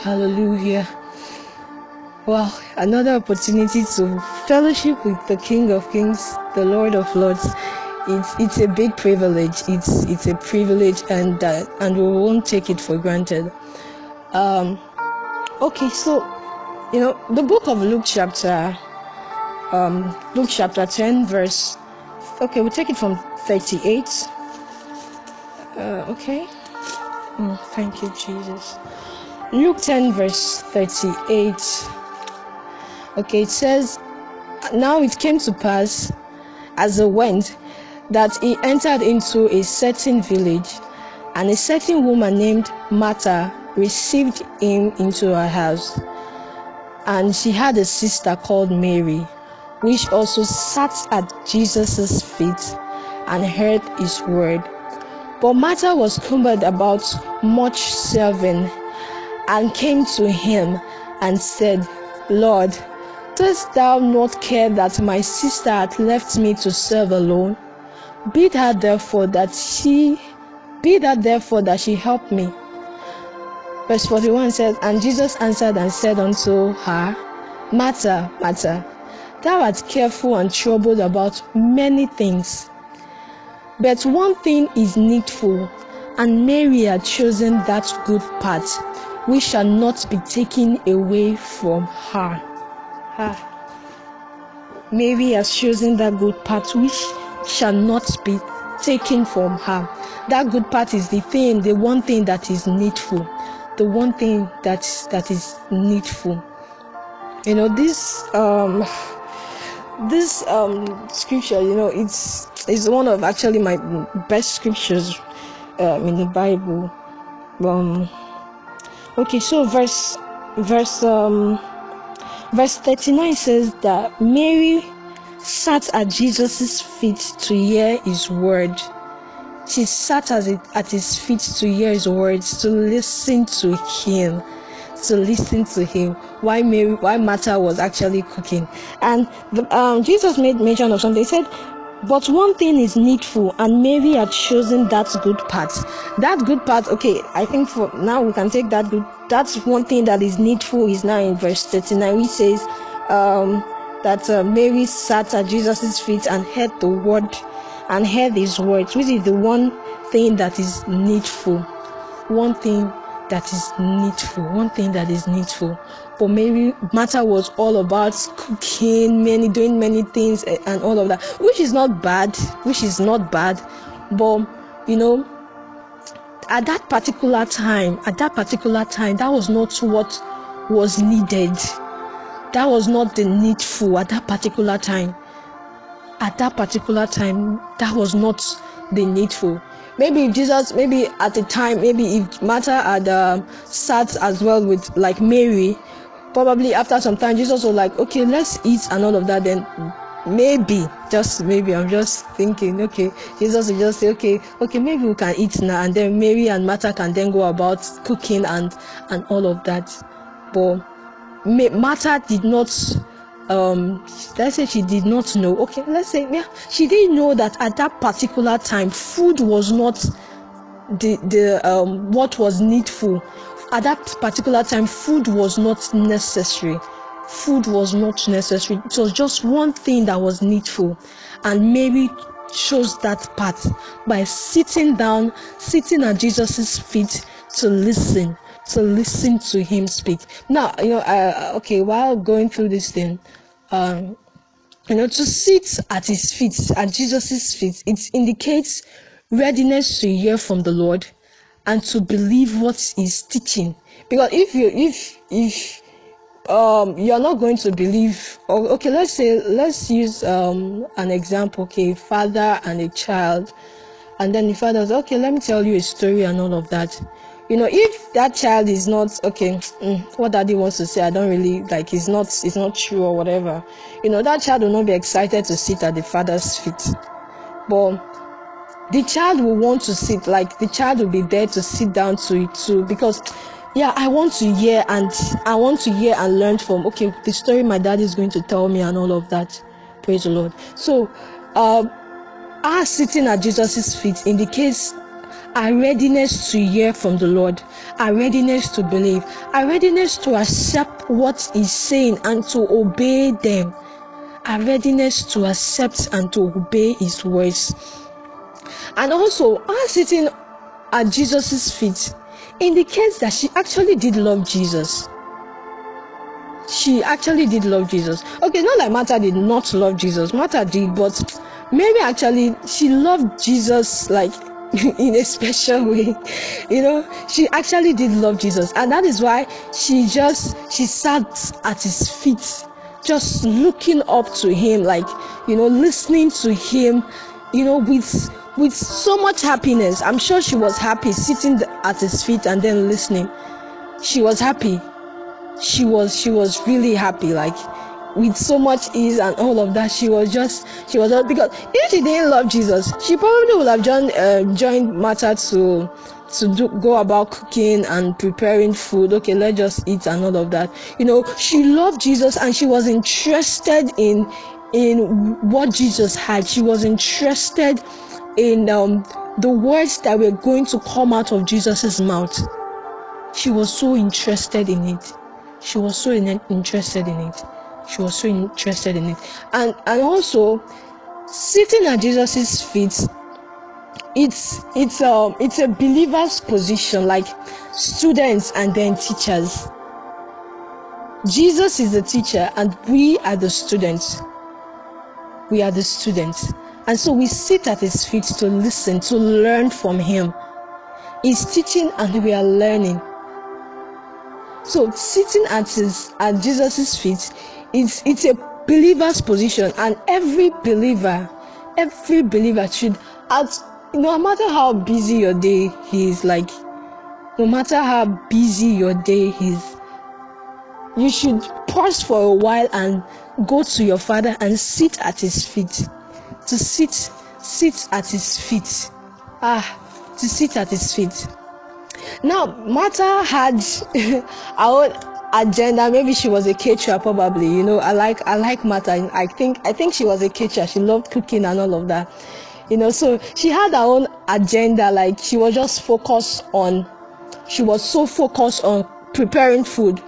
Hallelujah. Well, another opportunity to fellowship with the King of Kings, the Lord of Lords. It's it's a big privilege. It's it's a privilege, and uh, and we won't take it for granted. Um, okay, so you know the book of Luke chapter, um, Luke chapter ten, verse. Okay, we'll take it from thirty-eight. Uh, okay. Oh, thank you, Jesus. Luke 10, verse 38. Okay, it says, Now it came to pass as they went that he entered into a certain village, and a certain woman named Martha received him into her house. And she had a sister called Mary, which also sat at Jesus' feet and heard his word. But Martha was cumbered about much serving and came to him and said, Lord, dost thou not care that my sister hath left me to serve alone? Bid her therefore that she bid her therefore that she help me. Verse 41 says, And Jesus answered and said unto her, Martha, Martha, thou art careful and troubled about many things but one thing is needful, and Mary had chosen that good part, which shall not be taken away from her. Mary has chosen that good part, which shall not be taken from her. That good part is the thing, the one thing that is needful, the one thing that that is needful. You know this um this um scripture, you know, it's it's one of actually my best scriptures um, in the Bible. Um, okay, so verse verse um verse 39 says that Mary sat at Jesus' feet to hear his word. She sat at, it, at his feet to hear his words, to listen to him to listen to him. Why Mary why Martha was actually cooking. And the, um, Jesus made mention of something. He said but one thing is needful and Mary had chosen that good part that good part okay I think for now we can take that good that's one thing that is needful is now in verse 39 he says um, that uh, Mary sat at Jesus' feet and heard the word and heard his words which is the one thing that is needful one thing that is needful, one thing that is needful. But Mary Martha was all about cooking, many doing many things and all of that, which is not bad, which is not bad. But you know, at that particular time, at that particular time, that was not what was needed. That was not the needful at that particular time. At that particular time, that was not the needful maybe Jesus, maybe at the time, maybe if Martha had um, sat as well with like Mary, probably after some time, Jesus was like, okay, let's eat and all of that. Then maybe, just maybe, I'm just thinking, okay, Jesus will just say, okay, okay, maybe we can eat now, and then Mary and Martha can then go about cooking and and all of that. But Martha did not um let's say she did not know okay let's say yeah she didn't know that at that particular time food was not the the um what was needful at that particular time food was not necessary. Food was not necessary. It was just one thing that was needful and mary chose that path by sitting down sitting at jesus's feet to listen to listen to him speak. Now you know uh, okay while going through this thing um, you know, to sit at his feet, at Jesus' feet, it indicates readiness to hear from the Lord and to believe what he's teaching. Because if you if if um you're not going to believe or, okay let's say let's use um an example okay father and a child. And then the father says okay let me tell you a story and all of that. You know if that child is not okay mm, what daddy wants to say i don't really like it's not it's not true or whatever. You know that child will not be excited to sit at the father's feet. But the child will want to sit like the child will be there to sit down to it too because yeah i want to hear and i want to hear and learn from okay the story my dad is going to tell me and all of that praise the lord so um us sitting at jesus' feet indicates our readiness to hear from the Lord, our readiness to believe, our readiness to accept what He's saying and to obey them, our readiness to accept and to obey His words. And also, our sitting at Jesus' feet indicates that she actually did love Jesus. She actually did love Jesus. Okay, not like Martha did not love Jesus. Martha did, but Mary actually she loved Jesus like in a special way. You know, she actually did love Jesus, and that is why she just she sat at his feet, just looking up to him, like you know, listening to him, you know, with with so much happiness. I'm sure she was happy sitting at his feet and then listening. She was happy. She was she was really happy, like with so much ease and all of that. She was just she was just because if she didn't love Jesus, she probably would have joined uh, joined Martha to to do, go about cooking and preparing food. Okay, let's just eat and all of that. You know, she loved Jesus and she was interested in in what Jesus had. She was interested in um, the words that were going to come out of Jesus's mouth. She was so interested in it. She was so in- interested in it. She was so interested in it. And and also sitting at Jesus's feet it's it's a um, it's a believer's position like students and then teachers jesus is the teacher and we are the students we are the students and so we sit at his feet to listen, to learn from him. He's teaching and we are learning. So sitting at his at Jesus' feet, it's it's a believer's position, and every believer, every believer should at no matter how busy your day is, like no matter how busy your day is, you should pause for a while and go to your father and sit at his feet. To sit sit at his feet. Ah to sit at his feet. Now martha had own agenda. Maybe she was a caterer probably you know. I like i like martha. I think i think she was a caterer. She loved cooking and all of that you know. So she had her own agenda. Like she was just focused on she was so focused on preparing food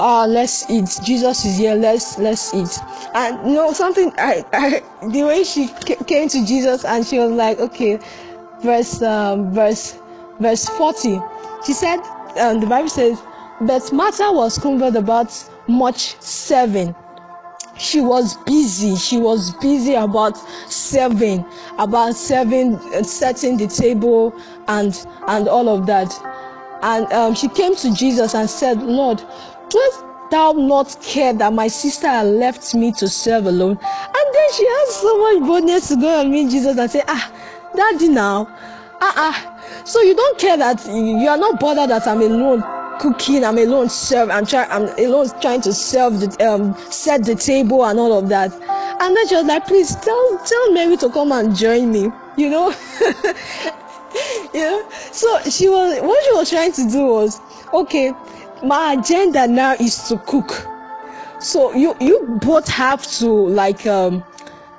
ah let's eat. Jesus is here. Let's let's eat. And you know something i, I the way she came to jesus and she was like okay verse um, verse verse 40 she said um, the bible says but martha was covered about much serving. She was busy. She was busy about serving about serving uh, setting the table and and all of that. And um, she came to jesus and said lord Dost thou not care that my sister left me to serve alone? And then she has so much boldness to go and meet Jesus and say, Ah, daddy now. Ah ah. So you don't care that you are not bothered that I'm alone cooking, I'm alone serve, I'm trying I'm alone trying to serve the um set the table and all of that. And then she was like, please tell tell Mary to come and join me, you know? know? So she was what she was trying to do was okay my agenda now is to cook. So you you both have to like um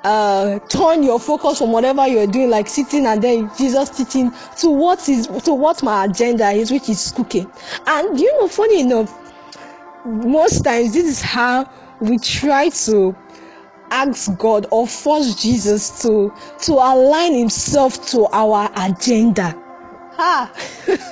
uh turn your focus from whatever you're doing like sitting and then jesus teaching to what is to what my agenda is which is cooking. And you know funny enough most times this is how we try to ask god or force jesus to to align himself to our agenda. Ha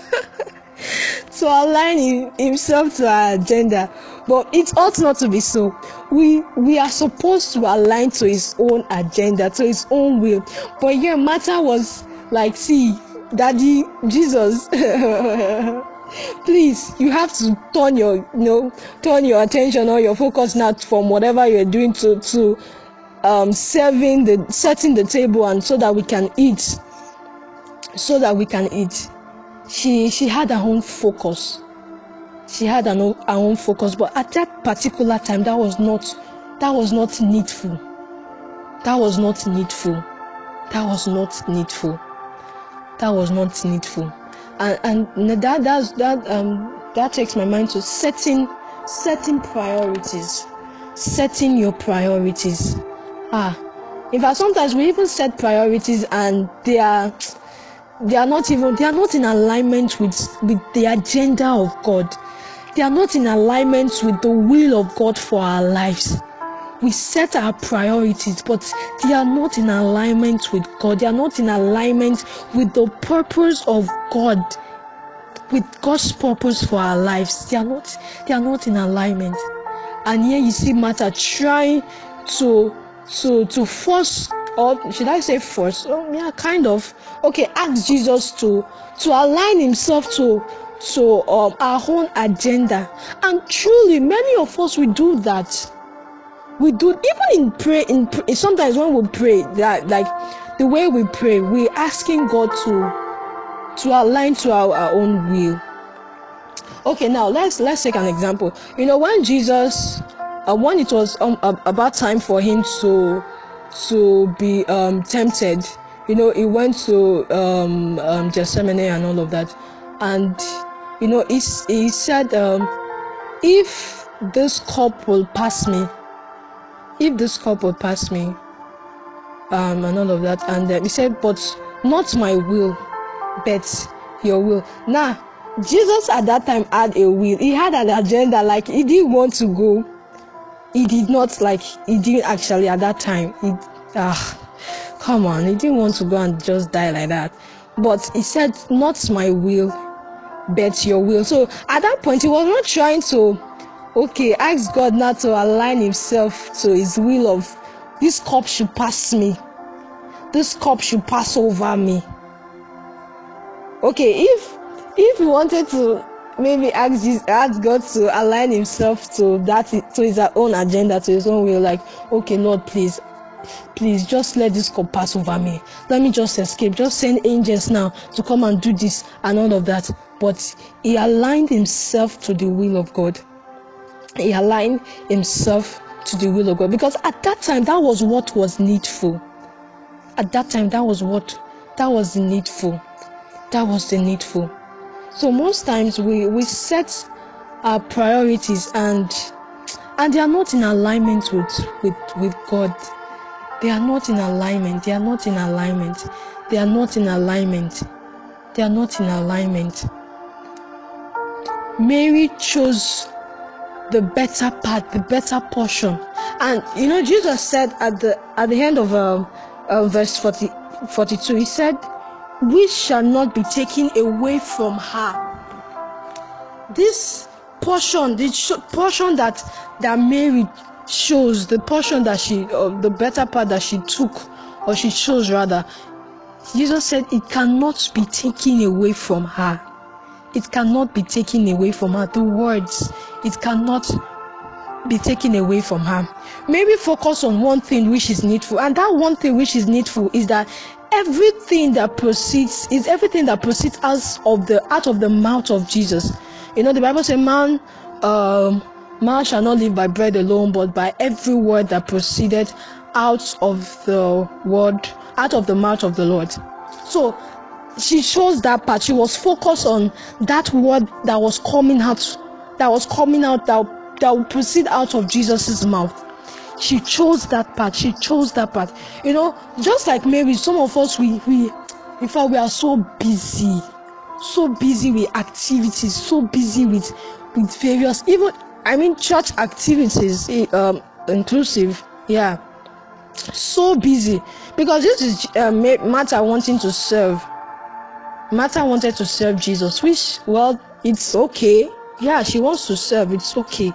to align himself to our agenda. But it ought not to be so. We we are supposed to align to his own agenda to his own will. But yeah Martha was like see daddy jesus please you have to turn your you know turn your attention or your focus now from whatever you're doing to to um serving the setting the table and so that we can eat. So that we can eat she she had her own focus. She had her own, her own focus but at that particular time that was not that was not needful. That was not needful. That was not needful. That was not needful. And and that that's that um that takes my mind to setting setting priorities. Setting your priorities. Ah in fact sometimes we even set priorities and they are they are not even they are not in alignment with with the agenda of god. They are not in alignment with the will of god for our lives. We set our priorities but they are not in alignment with god. They are not in alignment with the purpose of god with god's purpose for our lives. They are not they are not in alignment. And here you see Martha trying to to to force or should I say force? Oh, yeah, kind of. Okay, ask Jesus to to align himself to to um, our own agenda. And truly, many of us we do that. We do even in pray in, in sometimes when we pray that like the way we pray, we're asking God to to align to our, our own will. Okay, now let's let's take an example. You know, when Jesus, uh, when it was um, about time for him to to be um, tempted. You know, he went to um, um, Gethsemane and all of that, and you know, he, he said, um, "If this cup will pass me, if this cup will pass me, um, and all of that," and uh, he said, "But not my will, but your will." Now, Jesus at that time had a will. He had an agenda. Like he didn't want to go he did not like he didn't actually at that time he ah come on he didn't want to go and just die like that. But he said not my will but your will. So at that point he was not trying to okay ask god now to align himself to his will of this cup should pass me. This cup should pass over me. Okay if if he wanted to maybe ask Jesus, ask God to align himself to that to his own agenda, to his own will. Like, okay, Lord, please, please just let this cup pass over me. Let me just escape. Just send angels now to come and do this and all of that. But he aligned himself to the will of God. He aligned himself to the will of God because at that time that was what was needful. At that time that was what that was needful. That was the needful. So most times we, we set our priorities and and they are not in alignment with, with, with God. They are not in alignment. They are not in alignment. They are not in alignment. They are not in alignment. Mary chose the better part, the better portion. And you know, Jesus said at the at the end of uh, uh, verse 40, 42, he said, which shall not be taken away from her. This portion, the portion that that Mary shows, the portion that she, uh, the better part that she took, or she chose rather, Jesus said it cannot be taken away from her. It cannot be taken away from her. The words, it cannot be taken away from her. Maybe focus on one thing which is needful, and that one thing which is needful is that everything that proceeds is everything that proceeds out of the out of the mouth of Jesus. You know, the Bible says, "Man, um, man shall not live by bread alone, but by every word that proceeded out of the word, out of the mouth of the Lord." So, she shows that part. She was focused on that word that was coming out, that was coming out that that would proceed out of Jesus's mouth she chose that path. She chose that path. You know just like mary some of us we we in fact we are so busy so busy with activities so busy with with various even i mean church activities eh, um inclusive. Yeah. So busy. Because this is uh, Martha wanting to serve. Martha wanted to serve Jesus which well it's okay. Yeah she wants to serve. It's okay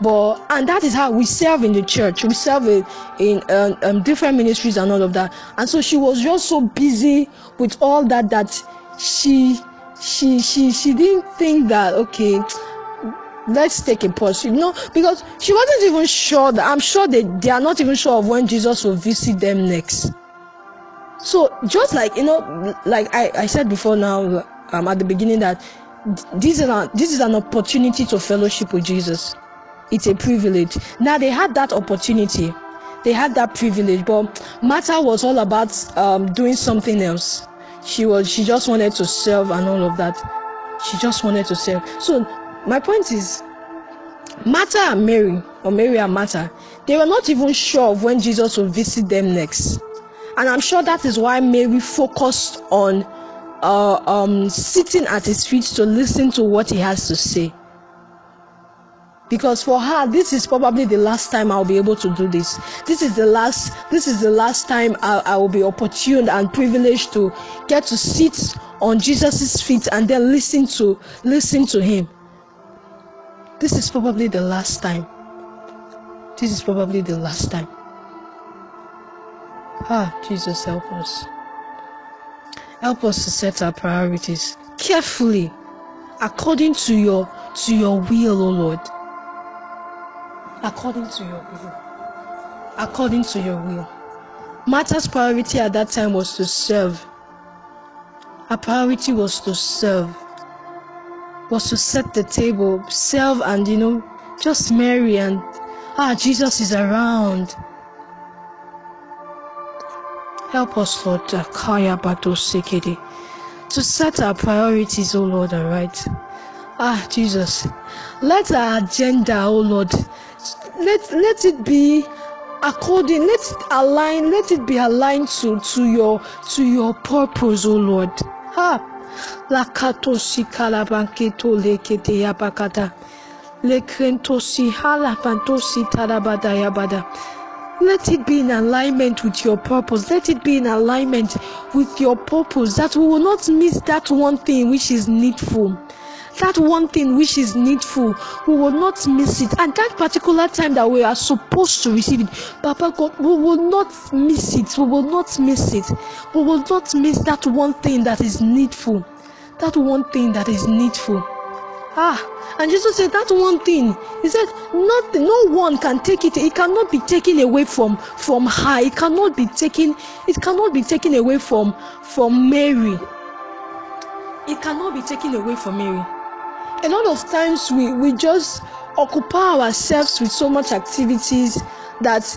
but and that is how we serve in the church. We serve in, in um, um, different ministries and all of that. And so she was just so busy with all that that she she she she didn't think that okay let's take a pause you know? Because she wasn't even sure that i'm sure they, they are not even sure of when jesus will visit them next. So just like you know like i i said before now um, at the beginning that this is this is an opportunity to fellowship with jesus it's a privilege. Now they had that opportunity, they had that privilege, but Martha was all about um, doing something else. She was she just wanted to serve and all of that. She just wanted to serve. So my point is, Martha and Mary, or Mary and Martha, they were not even sure of when Jesus would visit them next. And I'm sure that is why Mary focused on uh, um, sitting at his feet to listen to what he has to say. Because for her, this is probably the last time I'll be able to do this. This is the last. This is the last time I, I will be opportune and privileged to get to sit on Jesus's feet and then listen to listen to him. This is probably the last time. This is probably the last time. Ah, Jesus, help us. Help us to set our priorities carefully according to your to your will, O oh Lord. According to your will. According to your will. Martha's priority at that time was to serve. Her priority was to serve. Was to set the table, serve and you know, just Mary and ah Jesus is around. Help us, Lord, to set our priorities, oh Lord, all right. Ah, Jesus, let our agenda, oh Lord, let let it be according, let it align, let it be aligned to to your to your purpose, oh Lord. Ah, lakato si kalabanketo lekete yabakata, lekrento si halapanto si tarabada yabada. Let it be in alignment with your purpose. Let it be in alignment with your purpose that we will not miss that one thing which is needful. That one thing which is needful, we will not miss it. and that particular time that we are supposed to receive it, Papa God, we will not miss it. We will not miss it. We will not miss that one thing that is needful. That one thing that is needful. Ah, and Jesus said that one thing. He said, nothing, no one can take it. It cannot be taken away from from her. It cannot be taken. It cannot be taken away from from Mary. It cannot be taken away from Mary. A lot of times we we just occupy ourselves with so much activities that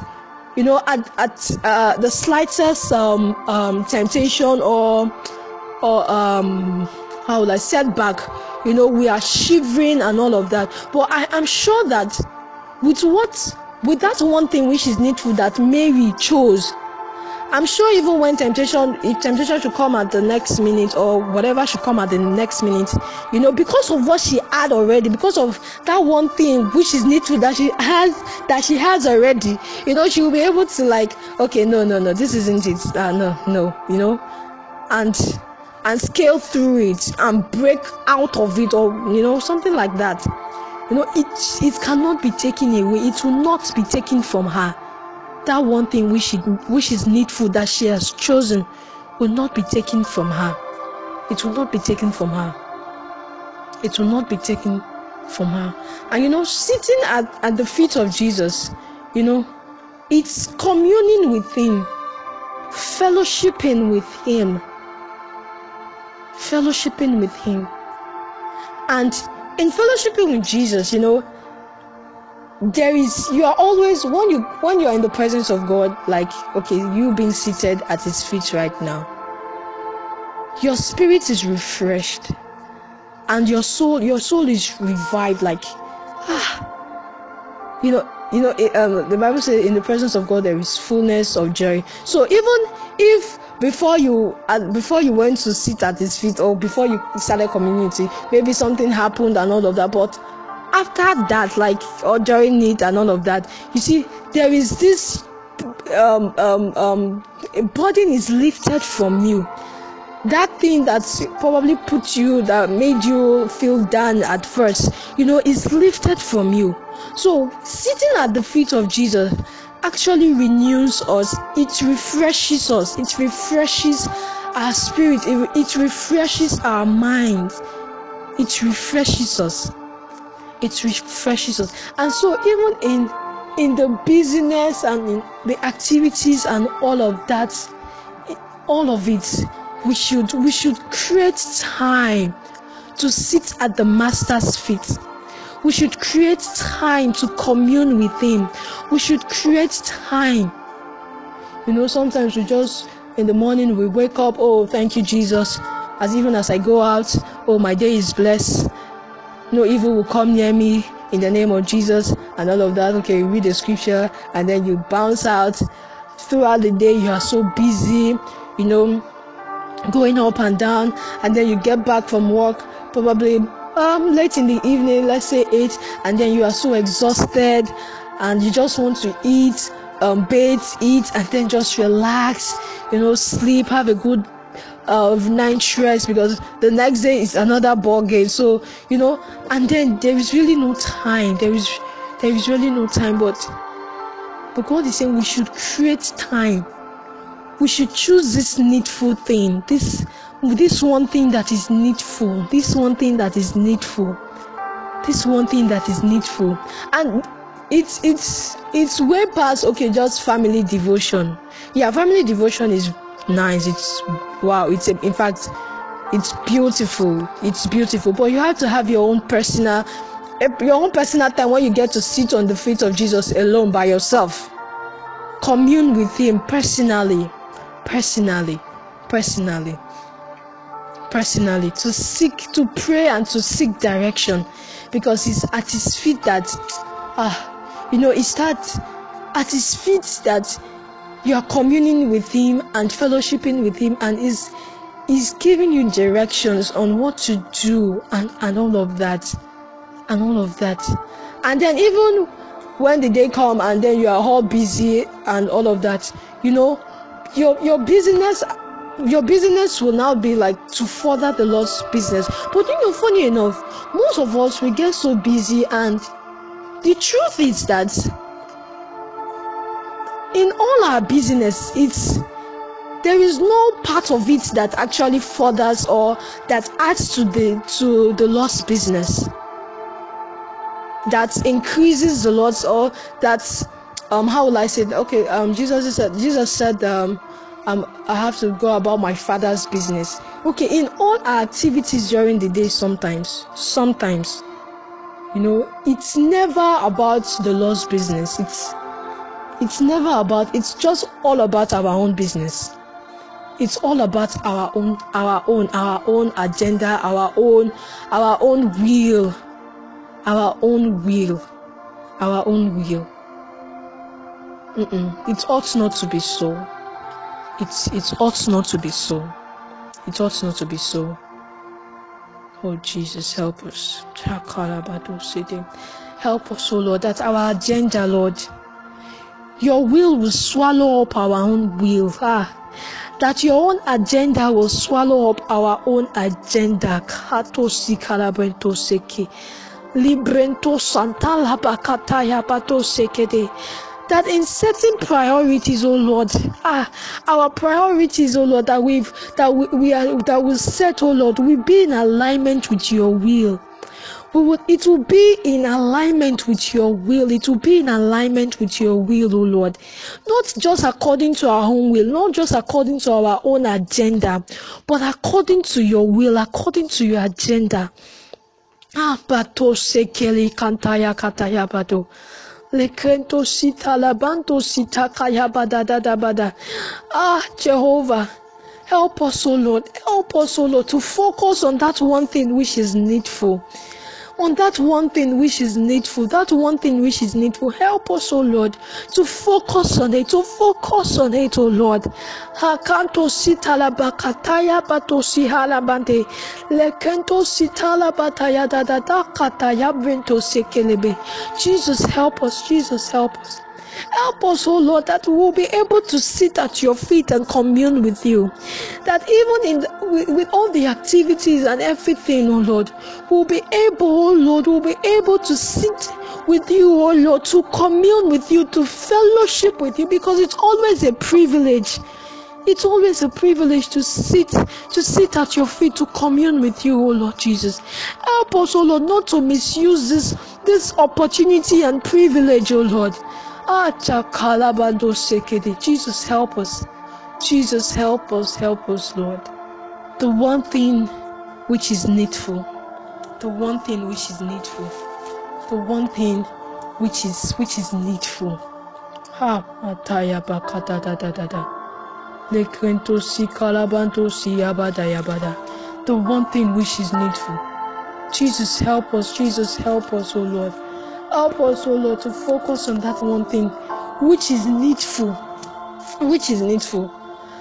you know at at uh, the slightest um, um, temptation or or um, how will I setback you know, we are shivering and all of that. But I am sure that with what, with that one thing which is needful that Mary chose, I'm sure even when temptation, if temptation should come at the next minute or whatever should come at the next minute, you know, because of what she had already, because of that one thing which is needful that she has, that she has already, you know, she will be able to like, okay, no, no, no, this isn't it, uh, no, no, you know, and and scale through it and break out of it or you know something like that. You know it it cannot be taken away. It will not be taken from her that one thing which she, which is needful that she has chosen will not be taken from her. It will not be taken from her. It will not be taken from her. And you know sitting at, at the feet of jesus you know it's communing with him fellowshipping with him fellowshipping with Him. And in fellowshipping with Jesus, you know, there is you are always when you when you are in the presence of God, like okay, you being seated at His feet right now. Your spirit is refreshed, and your soul your soul is revived. Like ah, you know, you know. It, um, the Bible says, "In the presence of God, there is fullness of joy." So even if before you uh, before you went to sit at his feet or before you started community maybe something happened and all of that but after that like or during it and all of that you see there is this um um um burden is lifted from you that thing that probably put you that made you feel down at first you know is lifted from you so sitting at the feet of jesus actually renews us, it refreshes us, it refreshes our spirit, it, it refreshes our minds, it refreshes us. It refreshes us. And so even in in the busyness and in the activities and all of that, all of it, we should we should create time to sit at the master's feet we should create time to commune with Him. We should create time. You know, sometimes we just, in the morning, we wake up, oh, thank you, Jesus. As even as I go out, oh, my day is blessed. No evil will come near me in the name of Jesus and all of that. Okay, you read the scripture and then you bounce out. Throughout the day, you are so busy, you know, going up and down, and then you get back from work probably um, late in the evening, let's say 8, and then you are so exhausted and you just want to eat, um, bathe, eat, and then just relax, you know, sleep, have a good uh, nine rest because the next day is another ball game. So, you know, and then there is really no time. There is there is really no time, but but God is saying we should create time. We should choose this needful thing, this this one thing that is needful, this one thing that is needful, this one thing that is needful, and it's it's it's way past okay, just family devotion. Yeah, family devotion is nice. It's wow. It's a, in fact, it's beautiful. It's beautiful, but you have to have your own personal your own personal time when you get to sit on the feet of Jesus alone by yourself. Commune with Him personally, personally, personally, personally. To seek, to pray, and to seek direction, because it's at His feet that, ah, you know, it's that at His feet that you are communing with Him and fellowshipping with Him, and is is giving you directions on what to do and and all of that and all of that. And then even when the day come and then you are all busy and all of that, you know, your your business your business will now be like to further the Lord's business. But you know, funny enough, most of us we get so busy and the truth is that in all our business, it's there is no part of it that actually furthers or that adds to the to the Lord's business that increases the Lord's or that's um how will I say that? okay um Jesus said Jesus said um um I have to go about my father's business. Okay, in all our activities during the day sometimes sometimes you know it's never about the Lord's business. It's it's never about it's just all about our own business. It's all about our own our own our own agenda, our own our own will our own will. Our own will. Mm-mm. It ought not to be so. It's it ought not to be so. It ought not to be so. Oh Jesus, help us. Help us, oh Lord, that our agenda, Lord, your will will swallow up our own will. Ah, that your own agenda will swallow up our own agenda. That in setting priorities, oh Lord, ah, our priorities, oh Lord, that we've that we, we are that we set, oh Lord, we be in alignment with your will. We would, it will be in alignment with your will. It will be in alignment with your will, oh Lord. Not just according to our own will, not just according to our own agenda, but according to your will, according to your agenda. Abato sekeli kantaya kataya bado. Lekrento sita labanto sita kaya bada da da bada. Ah, Jehovah, help us, O Lord. Help us, O Lord, to focus on that one thing which is needful on that one thing which is needful, that one thing which is needful. Help us, O Lord, to focus on it, to focus on it, O Lord. Hakanto sitala bakataya bato sihala bante. Lekento sitala bataya da da da kataya bento sekelebe. Jesus, help us. Jesus, help us. Help us, oh Lord, that we will be able to sit at your feet and commune with you. That even in the, with, with, all the activities and everything, oh Lord, we'll be able, oh Lord, we'll be able to sit with you, oh Lord, to commune with you, to fellowship with you, because it's always a privilege. It's always a privilege to sit, to sit at your feet, to commune with you, oh Lord Jesus. Help us, oh Lord, not to misuse this, this opportunity and privilege, oh Lord. Jesus, help us. Jesus, help us, help us, Lord. The one thing which is needful, the one thing which is needful, the one thing which is which is needful. Ha ataya bakata da da da da. Lekrento si kalabanto si yabada yabada. The one thing which is needful. Jesus, help us. Jesus, help us, O Lord. Help us, O Lord, to focus on that one thing which is needful. Which is needful.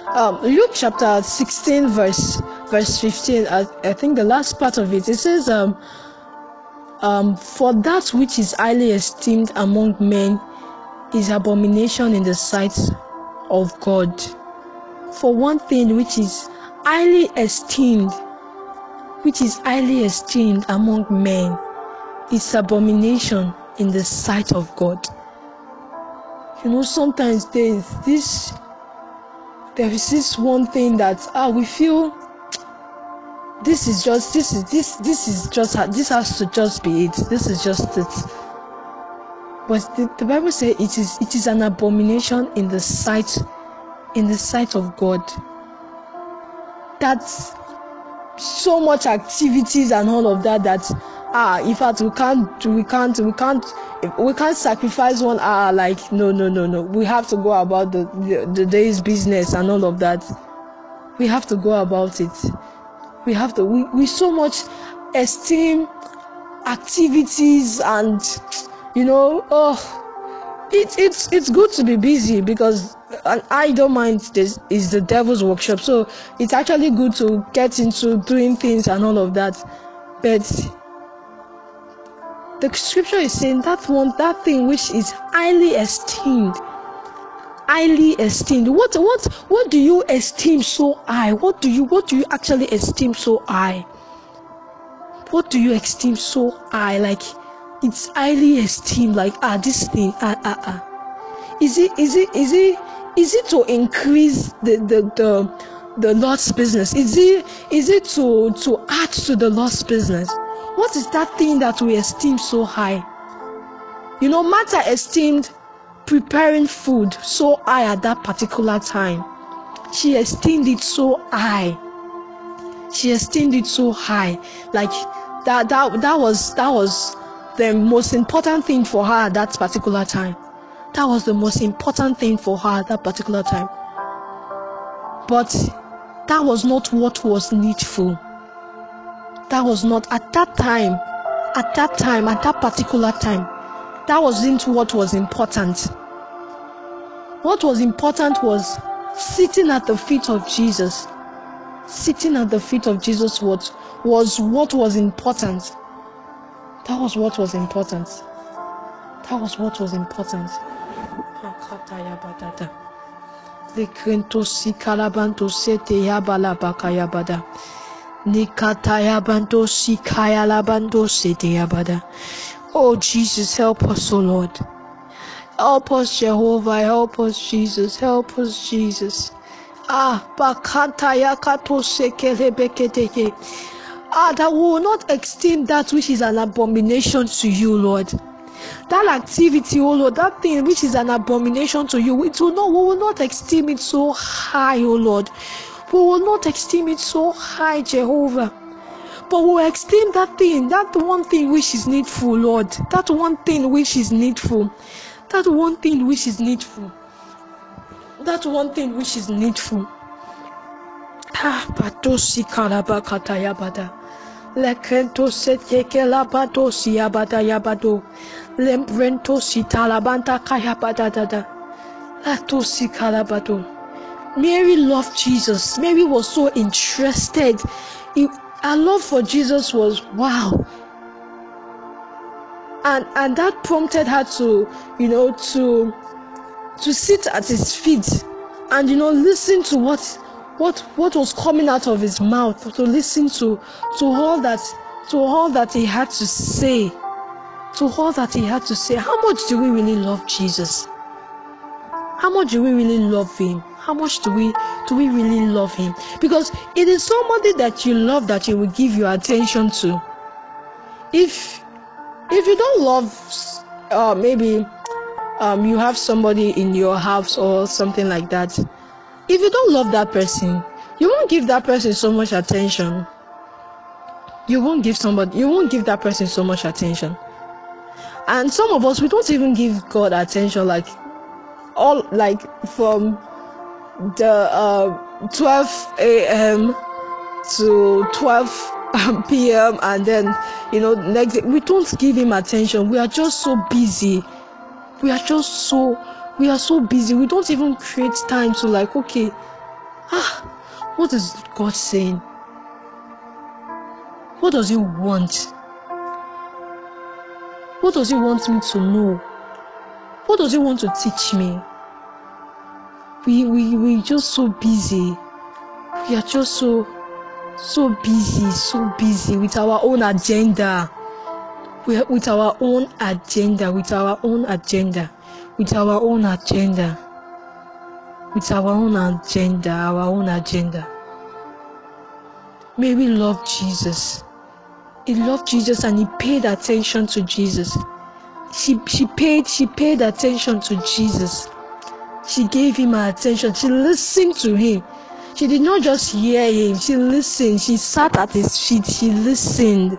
um, Luke chapter 16, verse verse 15. I, I think the last part of it. It says, um, um, "For that which is highly esteemed among men is abomination in the sight of God." For one thing which is highly esteemed, which is highly esteemed among men, is abomination in the sight of God. You know, sometimes there's this there is this one thing that ah we feel this is just this is this this is just this has to just be it. This is just it. But the, the bible says it is it is an abomination in the sight in the sight of god. That's so much activities and all of that that ah in fact we can't we can't we can't we can't sacrifice one hour like no no no no. We have to go about the, the the day's business and all of that. We have to go about it. We have to we, we so much esteem activities and you know oh it, it's it's good to be busy because an idle mind this is the devil's workshop. So it's actually good to get into doing things and all of that. But the scripture is saying that one that thing which is highly esteemed highly esteemed. What what what do you esteem so high? What do you what do you actually esteem so high? What do you esteem so high? Like it's highly esteemed like ah this thing ah ah ah. Is it is it is it is it to increase the the the the Lord's business? Is it is it to to add to the Lord's business? What is that thing that we esteem so high? You know, Martha esteemed preparing food so high at that particular time. She esteemed it so high. She esteemed it so high. Like that that that was that was the most important thing for her at that particular time. That was the most important thing for her at that particular time. But that was not what was needful. That was not at that time, at that time, at that particular time. That wasn't what was important. What was important was sitting at the feet of Jesus. Sitting at the feet of Jesus was, was what was important. That was what was important. That was what was important. Si kalabanto sete yabala bakaya bada. Nikataya bando si kaya labando sete yabada. Oh Jesus, help us, oh Lord. Help us, Jehovah. Help us, Jesus. Help us, Jesus. Ah. Ah, that we will not esteem that which is an abomination to you, Lord. That activity, oh Lord, that thing which is an abomination to you, it will not, we will not esteem it so high, oh Lord. We will not esteem it so high, Jehovah. But we will esteem that thing, that one thing which is needful, Lord. That one thing which is needful. That one thing which is needful. That one thing which is needful. Ah, patosi kalabakata yabada. Lekento seteke labato siabada yabado. Lembrento sitalabanta kayabada dada. Latosi kalabado. Mary loved Jesus. Mary was so interested. Her love for Jesus was wow. And and that prompted her to, you know, to to sit at his feet and you know listen to what what what was coming out of his mouth to listen to to all that to all that he had to say to all that he had to say how much do we really love jesus how much do we really love him how much do we do we really love him? Because it is somebody that you love that you will give your attention to. If if you don't love uh, maybe um, you have somebody in your house or something like that if you don't love that person you won't give that person so much attention. You won't give somebody you won't give that person so much attention. And some of us we don't even give god attention like all like from the uh, 12 a.m to 12 p.m and then you know next day, we don't give him attention we are just so busy we are just so we are so busy we don't even create time to like okay ah, what is God saying? What does He want? What does He want me to know? What does He want to teach me? We we we just so busy. We are just so so busy, so busy with our own agenda. We are with our own agenda, with our own agenda, with our own agenda, with our own agenda, our own agenda. Mary loved Jesus. He loved Jesus and he paid attention to Jesus. She she paid she paid attention to Jesus. She gave him her attention. She listened to him. She did not just hear him, she listened. She sat at his feet. She listened.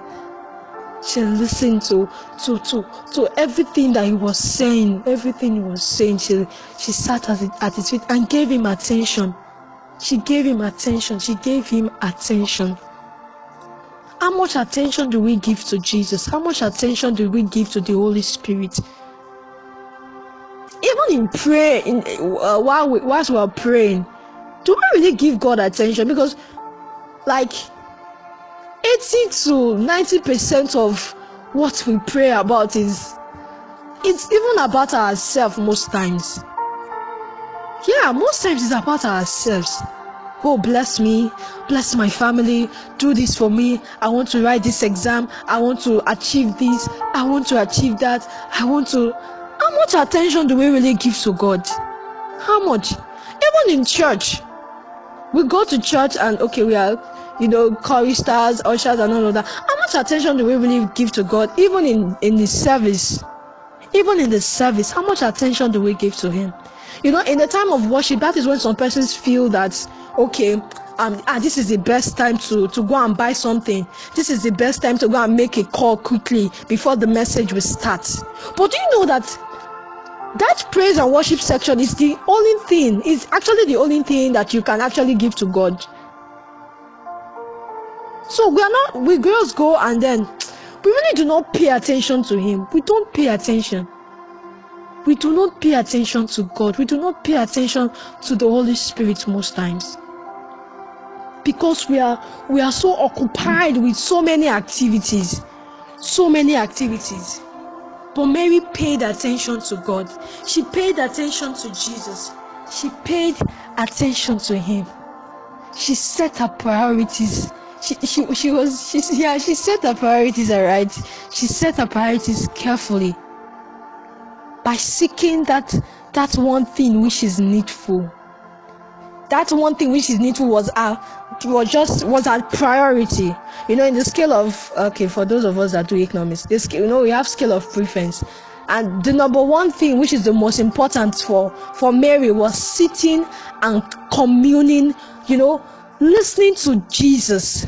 She listened to to to to everything that he was saying. Everything he was saying. She she sat at, at his feet and gave him attention. She gave him attention. She gave him attention. How much attention do we give to Jesus? How much attention do we give to the Holy Spirit? In prayer, in uh, while we whilst we are praying, do we really give God attention? Because, like, eighty to ninety percent of what we pray about is it's even about ourselves most times. Yeah, most times it's about ourselves. Oh, bless me, bless my family, do this for me. I want to write this exam. I want to achieve this. I want to achieve that. I want to. How much attention do we really give to God? How much? Even in church, we go to church and okay, we are, you know, choristers, ushers, and all of that. How much attention do we really give to God? Even in in the service, even in the service, how much attention do we give to Him? You know, in the time of worship, that is when some persons feel that okay um ah, this is the best time to to go and buy something this is the best time to go and make a call quickly before the message will start but do you know that that praise and worship section is the only thing is actually the only thing that you can actually give to god. So we are not we girls go and then we really do not pay attention to him. We don't pay attention. We do not pay attention to god. We do not pay attention to the holy spirit most times. Because we are we are so occupied with so many activities. So many activities but mary paid attention to god. She paid attention to jesus. She paid attention to him. She set her priorities. She she, she was she yeah she set her priorities right she set her priorities carefully by seeking that that one thing which is needful that one thing which is needful was our was just was our priority. You know in the scale of okay for those of us that do economics this you know we have scale of preference. And the number one thing which is the most important for for mary was sitting and communing you know listening to jesus.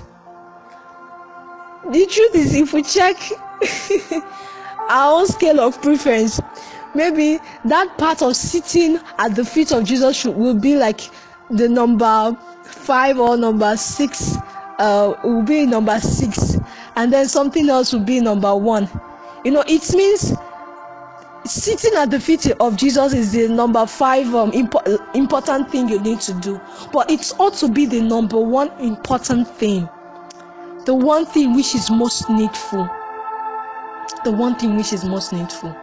The truth is if we check our own scale of preference maybe that part of sitting at the feet of jesus should, will be like the number five or number six uh, will be number six, and then something else will be number one. You know, it means sitting at the feet of Jesus is the number five um, impo- important thing you need to do, but it ought to be the number one important thing, the one thing which is most needful, the one thing which is most needful.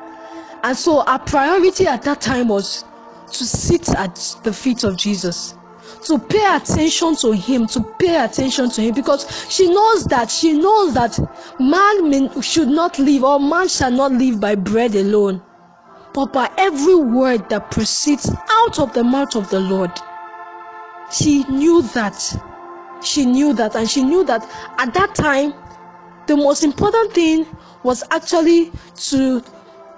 And so our priority at that time was to sit at the feet of Jesus, to pay attention to Him, to pay attention to Him, because she knows that she knows that man should not live, or man shall not live by bread alone, but by every word that proceeds out of the mouth of the Lord. She knew that. She knew that, and she knew that at that time, the most important thing was actually to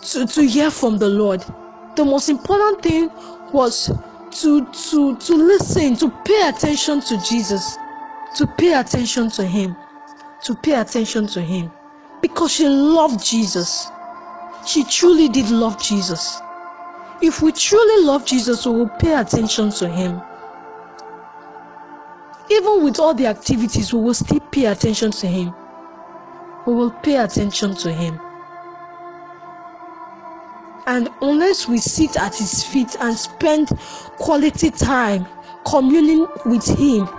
to, to hear from the Lord the most important thing was to to to listen to pay attention to jesus to pay attention to him to pay attention to him. Because she loved jesus. She truly did love jesus. If we truly love jesus we will pay attention to him. Even with all the activities we will still pay attention to him. We will pay attention to him and unless we sit at his feet and spend quality time communing with Him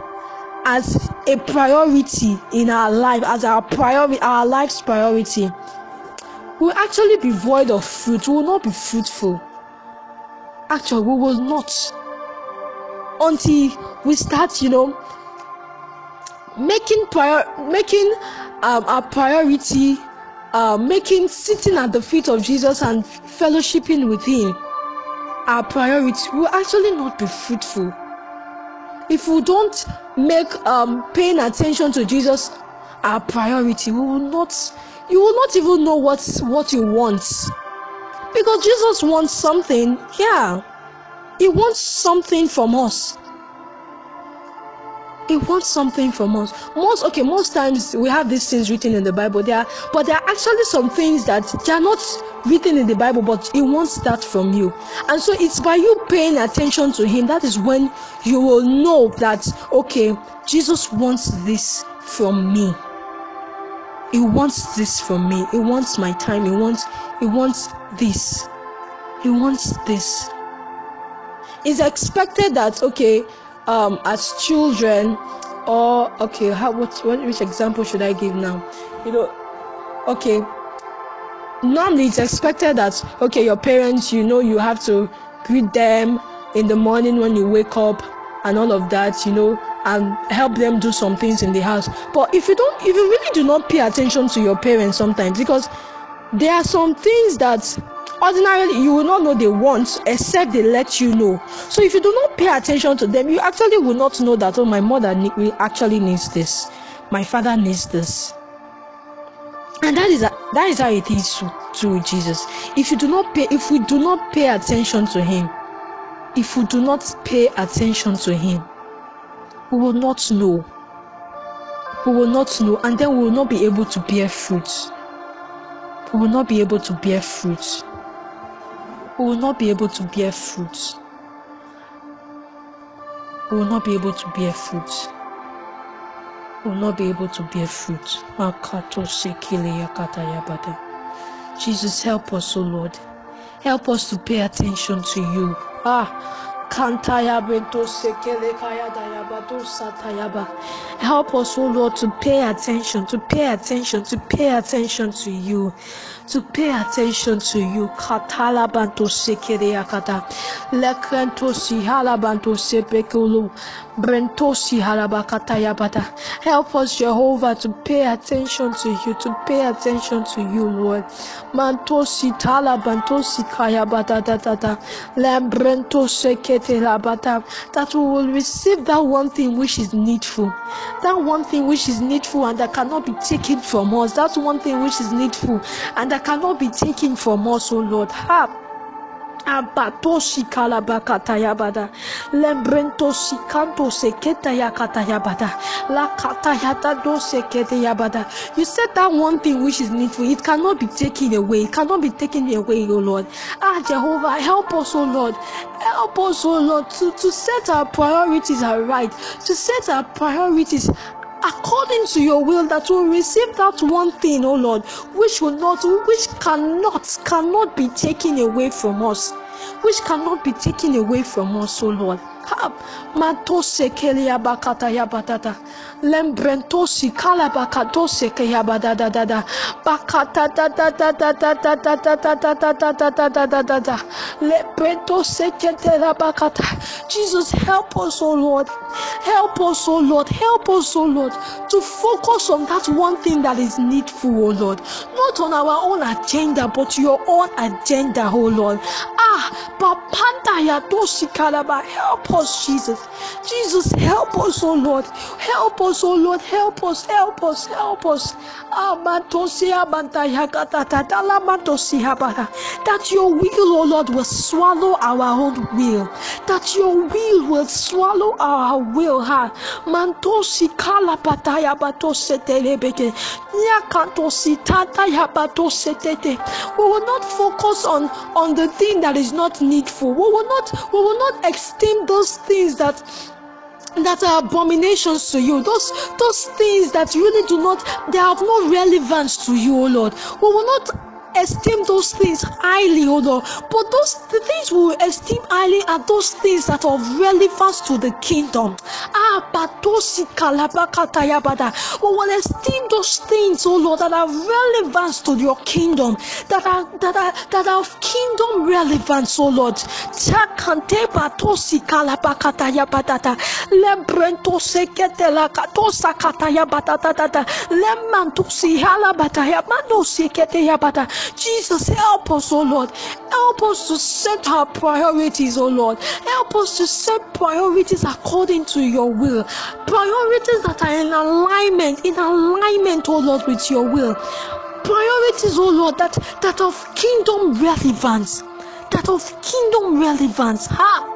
as a priority in our life, as our priority, our life's priority, we'll actually be void of fruit. We will not be fruitful. Actually, we will not until we start, you know, making prior making um, a priority, uh, making sitting at the feet of Jesus and fellowshipping with Him our priority. Will actually not be fruitful if we don't make um, paying attention to Jesus our priority. We will not. You will not even know what what you want because Jesus wants something. Yeah, He wants something from us. He wants something from us. Most okay, most times we have these things written in the Bible. There, but there are actually some things that they are not written in the Bible, but He wants that from you. And so it's by you paying attention to Him that is when you will know that okay, Jesus wants this from me. He wants this from me. He wants my time. He wants. He wants this. He wants this. It's expected that okay um, as children, or okay, how what, what which example should I give now? You know, okay. Normally, it's expected that okay, your parents, you know, you have to greet them in the morning when you wake up and all of that, you know, and help them do some things in the house. But if you don't, if you really do not pay attention to your parents sometimes, because there are some things that ordinarily you will not know they want except they let you know. So if you do not pay attention to them you actually will not know that oh my mother ne- actually needs this. My father needs this. And that is that is how it is to, to jesus. If you do not pay if we do not pay attention to him if we do not pay attention to him we will not know. We will not know. And then we will not be able to bear fruit. We will not be able to bear fruit we will not be able to bear fruit. We will not be able to bear fruit. We will not be able to bear fruit. Jesus, help us, O Lord. Help us to pay attention to you. Ah, Help us, oh Lord, to pay attention, to pay attention, to pay attention to you, to pay attention to you. Katalabanto sekereakata, lekrento sihalabanto sepekulu, brento sihalabakatayabata. Help us, Jehovah, to pay attention to you, to pay attention to you, Lord. Manto sitala banto sikayabata da da da, lembrento sekere that we will receive that one thing which is needful, that one thing which is needful and that cannot be taken from us, that one thing which is needful and that cannot be taken from us, oh Lord. Ha! Abatoshi kalabakata yabada. Lembrento sikanto seketa yakata yabada. La kata yata do sekete yabada. You said that one thing which is needful it cannot be taken away. It cannot be taken away oh lord. Ah jehovah help us oh lord. Help us oh lord to, to set our priorities right to set our priorities according to your will that will receive that one thing, oh Lord, which will not, which cannot, cannot be taken away from us, which cannot be taken away from us, oh Lord. Matose kelia bakata ya batata. Lembrentosi kala bakatose ke ya badada da da. Bakata da da da da da da da da da da da da da da da da da da. Lebrentose ketela bakata. Jesus help us, oh Lord. Help us, oh Lord. Help us, oh Lord, to focus on that one thing that is needful, oh Lord. Not on our own agenda, but your own agenda, oh Lord. Ah, papanta ya tosi kalaba. Help us, Jesus. Jesus, help us, oh Lord. Help us, oh Lord. Help us, help us, help us. That your will, oh Lord, will swallow our own will. That your will will swallow our will. Mantosi. Nyakantosi tataya. We will not focus on on the thing that is not needful. We will not we will not esteem those things that that are abominations to you those those things that really do not they have no relevance to you oh lord we will not esteem those things highly, oh Lord. But those the we will esteem highly are those things that are of relevance to the kingdom. Ah. We will esteem those things, oh Lord, that are relevant to your kingdom, that are that are that are of kingdom relevance, oh Lord. Lebrento seketela katosa katayabada. Lemantusi halabataya manosi ketayabada. Jesus, help us, oh Lord. Help us to set our priorities, oh Lord. Help us to set priorities according to your will. Priorities that are in alignment, in alignment, oh Lord, with your will. Priorities, oh Lord, that, that of kingdom relevance. That of kingdom relevance. Ha!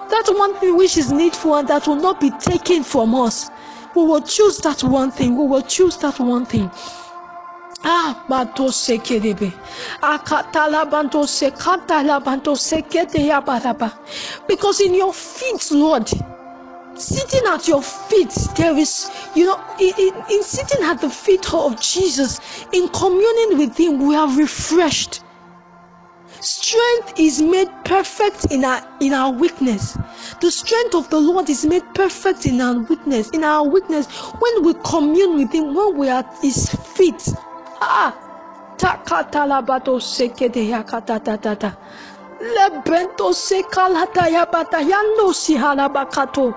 That one thing which is needful and that will not be taken from us. We will choose that one thing. We will choose that one thing. Ah, banto sekerebe. Akatala banto sekatala banto sekete yabaraba. Because in your feet, Lord, sitting at your feet, there is, you know, in, in, in sitting at the feet of Jesus, in communing with Him, we are refreshed. Strength is made perfect in our in our weakness. The strength of the Lord is made perfect in our weakness. In our weakness, when we commune with Him, when we are at His feet. Ah, takatalabato sekede yakatatata. Lebento sekalata yabata yando sihalabakato.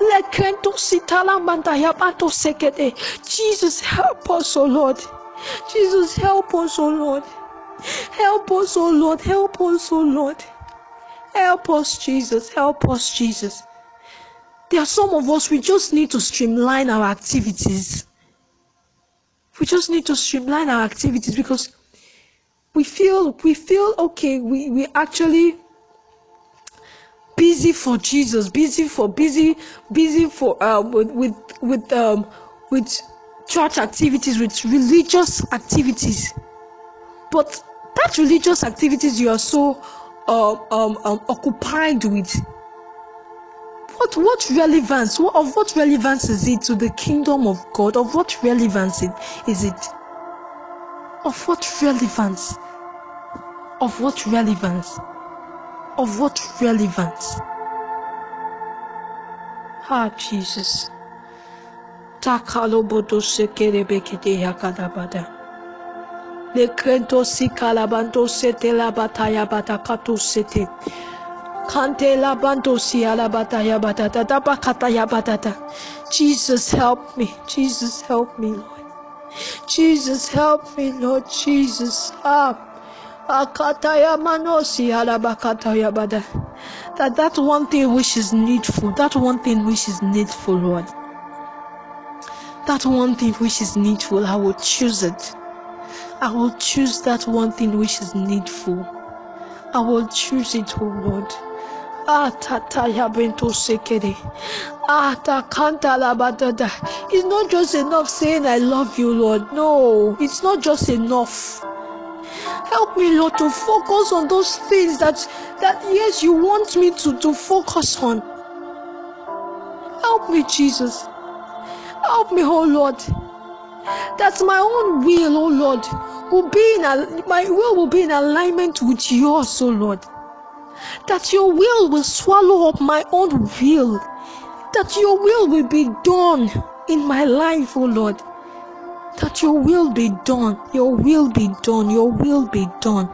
Lekento sitalamanta yabato sekede. Jesus, help us, O Lord. Jesus, help us, O Lord. Help us, oh Lord. Help us, oh Lord. Help us, Jesus. Help us, Jesus. There are some of us, we just need to streamline our activities. We just need to streamline our activities because we feel, we feel okay, we, we actually busy for Jesus, busy for, busy, busy for, uh, with, with, with, um, with church activities, with religious activities. But that religious activities you are so uh, um, um, occupied with, what what relevance? What, of what relevance is it to the kingdom of God? Of what relevance it, is it? Of what relevance? Of what relevance? Of what relevance? Ah, Jesus. Takalobodo sekerebekede yakadabada. Le krento si kalabanto sete la bataya batakato sete. Kante la banto si ala bataya batata tabakataya batata. Jesus help me. Jesus help me, Lord. Jesus help me, Lord Jesus. Ah. Akataya manosi alabakataya bada. That that one thing which is needful, that one thing which is needful, Lord. That one thing which is needful, I will choose it. I will choose that one thing which is needful. I will choose it, oh Lord. It's not just enough saying I love you, Lord. No, it's not just enough. Help me, Lord, to focus on those things that, that yes, you want me to, to focus on. Help me, Jesus. Help me, oh Lord. That my own will, oh Lord, will be in my will will be in alignment with yours, oh Lord. That your will will swallow up my own will. That your will will be done in my life, oh Lord that your will be done, your will be done, your will be done.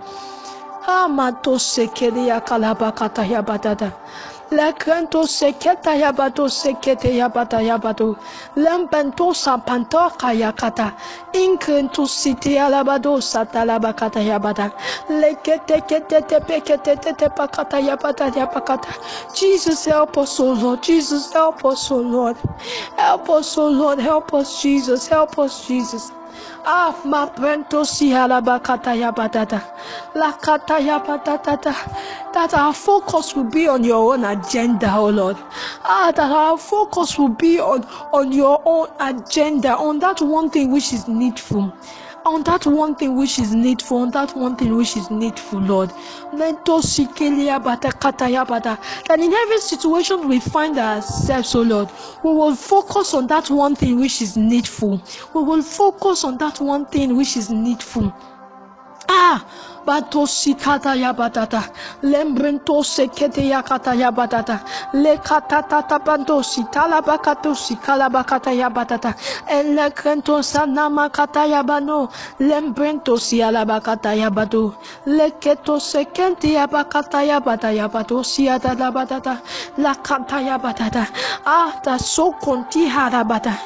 Amato kalabakata ya Lekrento seketa ya bato sekete ya bata ya bato. Lempento sampanto kaya kata. Inkrento siti ya labado satalabakata yabata. Lekete kete tepe kete tepe pakata ya bata ya pakata. Jesus help us, oh Lord. Jesus help us, oh Lord. Help us, oh Lord. Help us, Jesus. Help us, Jesus. Ah, ma brento si halabakata yabadada. Lakata yabadada. That our focus will be on your own agenda, oh Lord. Ah, that our focus will be on, on your own agenda, on that one thing which is needful on that one thing which is needful, on that one thing which is needful, Lord. That in every situation we find ourselves, oh Lord, we will focus on that one thing which is needful. We will focus on that one thing which is needful. Ah, batosi kata ya batata lembrento sekete ya kata ya batata le kata tata bandosi talabakatosi kalabakata ya batata ele krento sanama kata ya bano lembrento si alabakata ya bado le keto sekente ya bakata ya bata ya batosi ya dada batata la kata ya batata ah da so konti harabata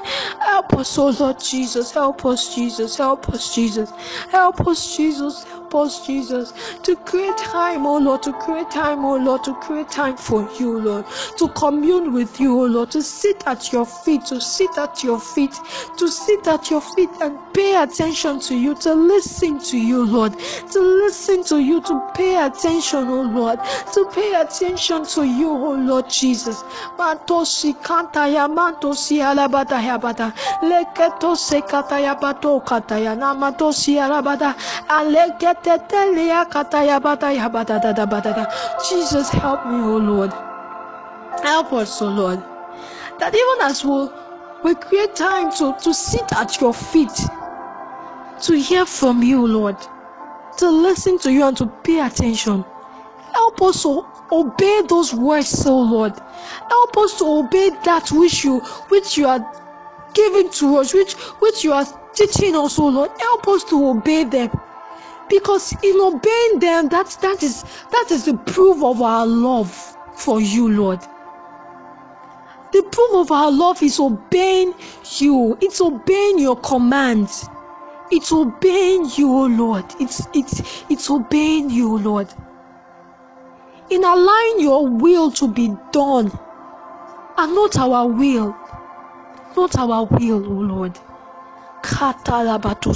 help us oh Lord Jesus. Help us Jesus. Help us Jesus. Help us Jesus. help us Jesus, to create time, oh Lord, to create time, oh Lord, to create time for you, Lord, to commune with you, oh Lord, to sit at your feet, to sit at your feet, to sit at your feet and pay attention to you, to listen to you, Lord, to listen to you, to pay attention, oh Lord, to pay attention to you, oh Lord Jesus. Mantosi alabata bato namatosi alabata, tele Jesus, help me, oh Lord. Help us, oh Lord. That even as we, we create time to, to sit at your feet, to hear from you, Lord, to listen to you and to pay attention. Help us to obey those words, oh Lord. Help us to obey that which you which you are giving to us, which which you are teaching us, oh Lord. Help us to obey them because in obeying them that that is that is the proof of our love for you lord. The proof of our love is obeying you. It's obeying your commands it's obeying you oh lord. It's it's it's obeying you lord. In allowing your will to be done and not our will not our will oh lord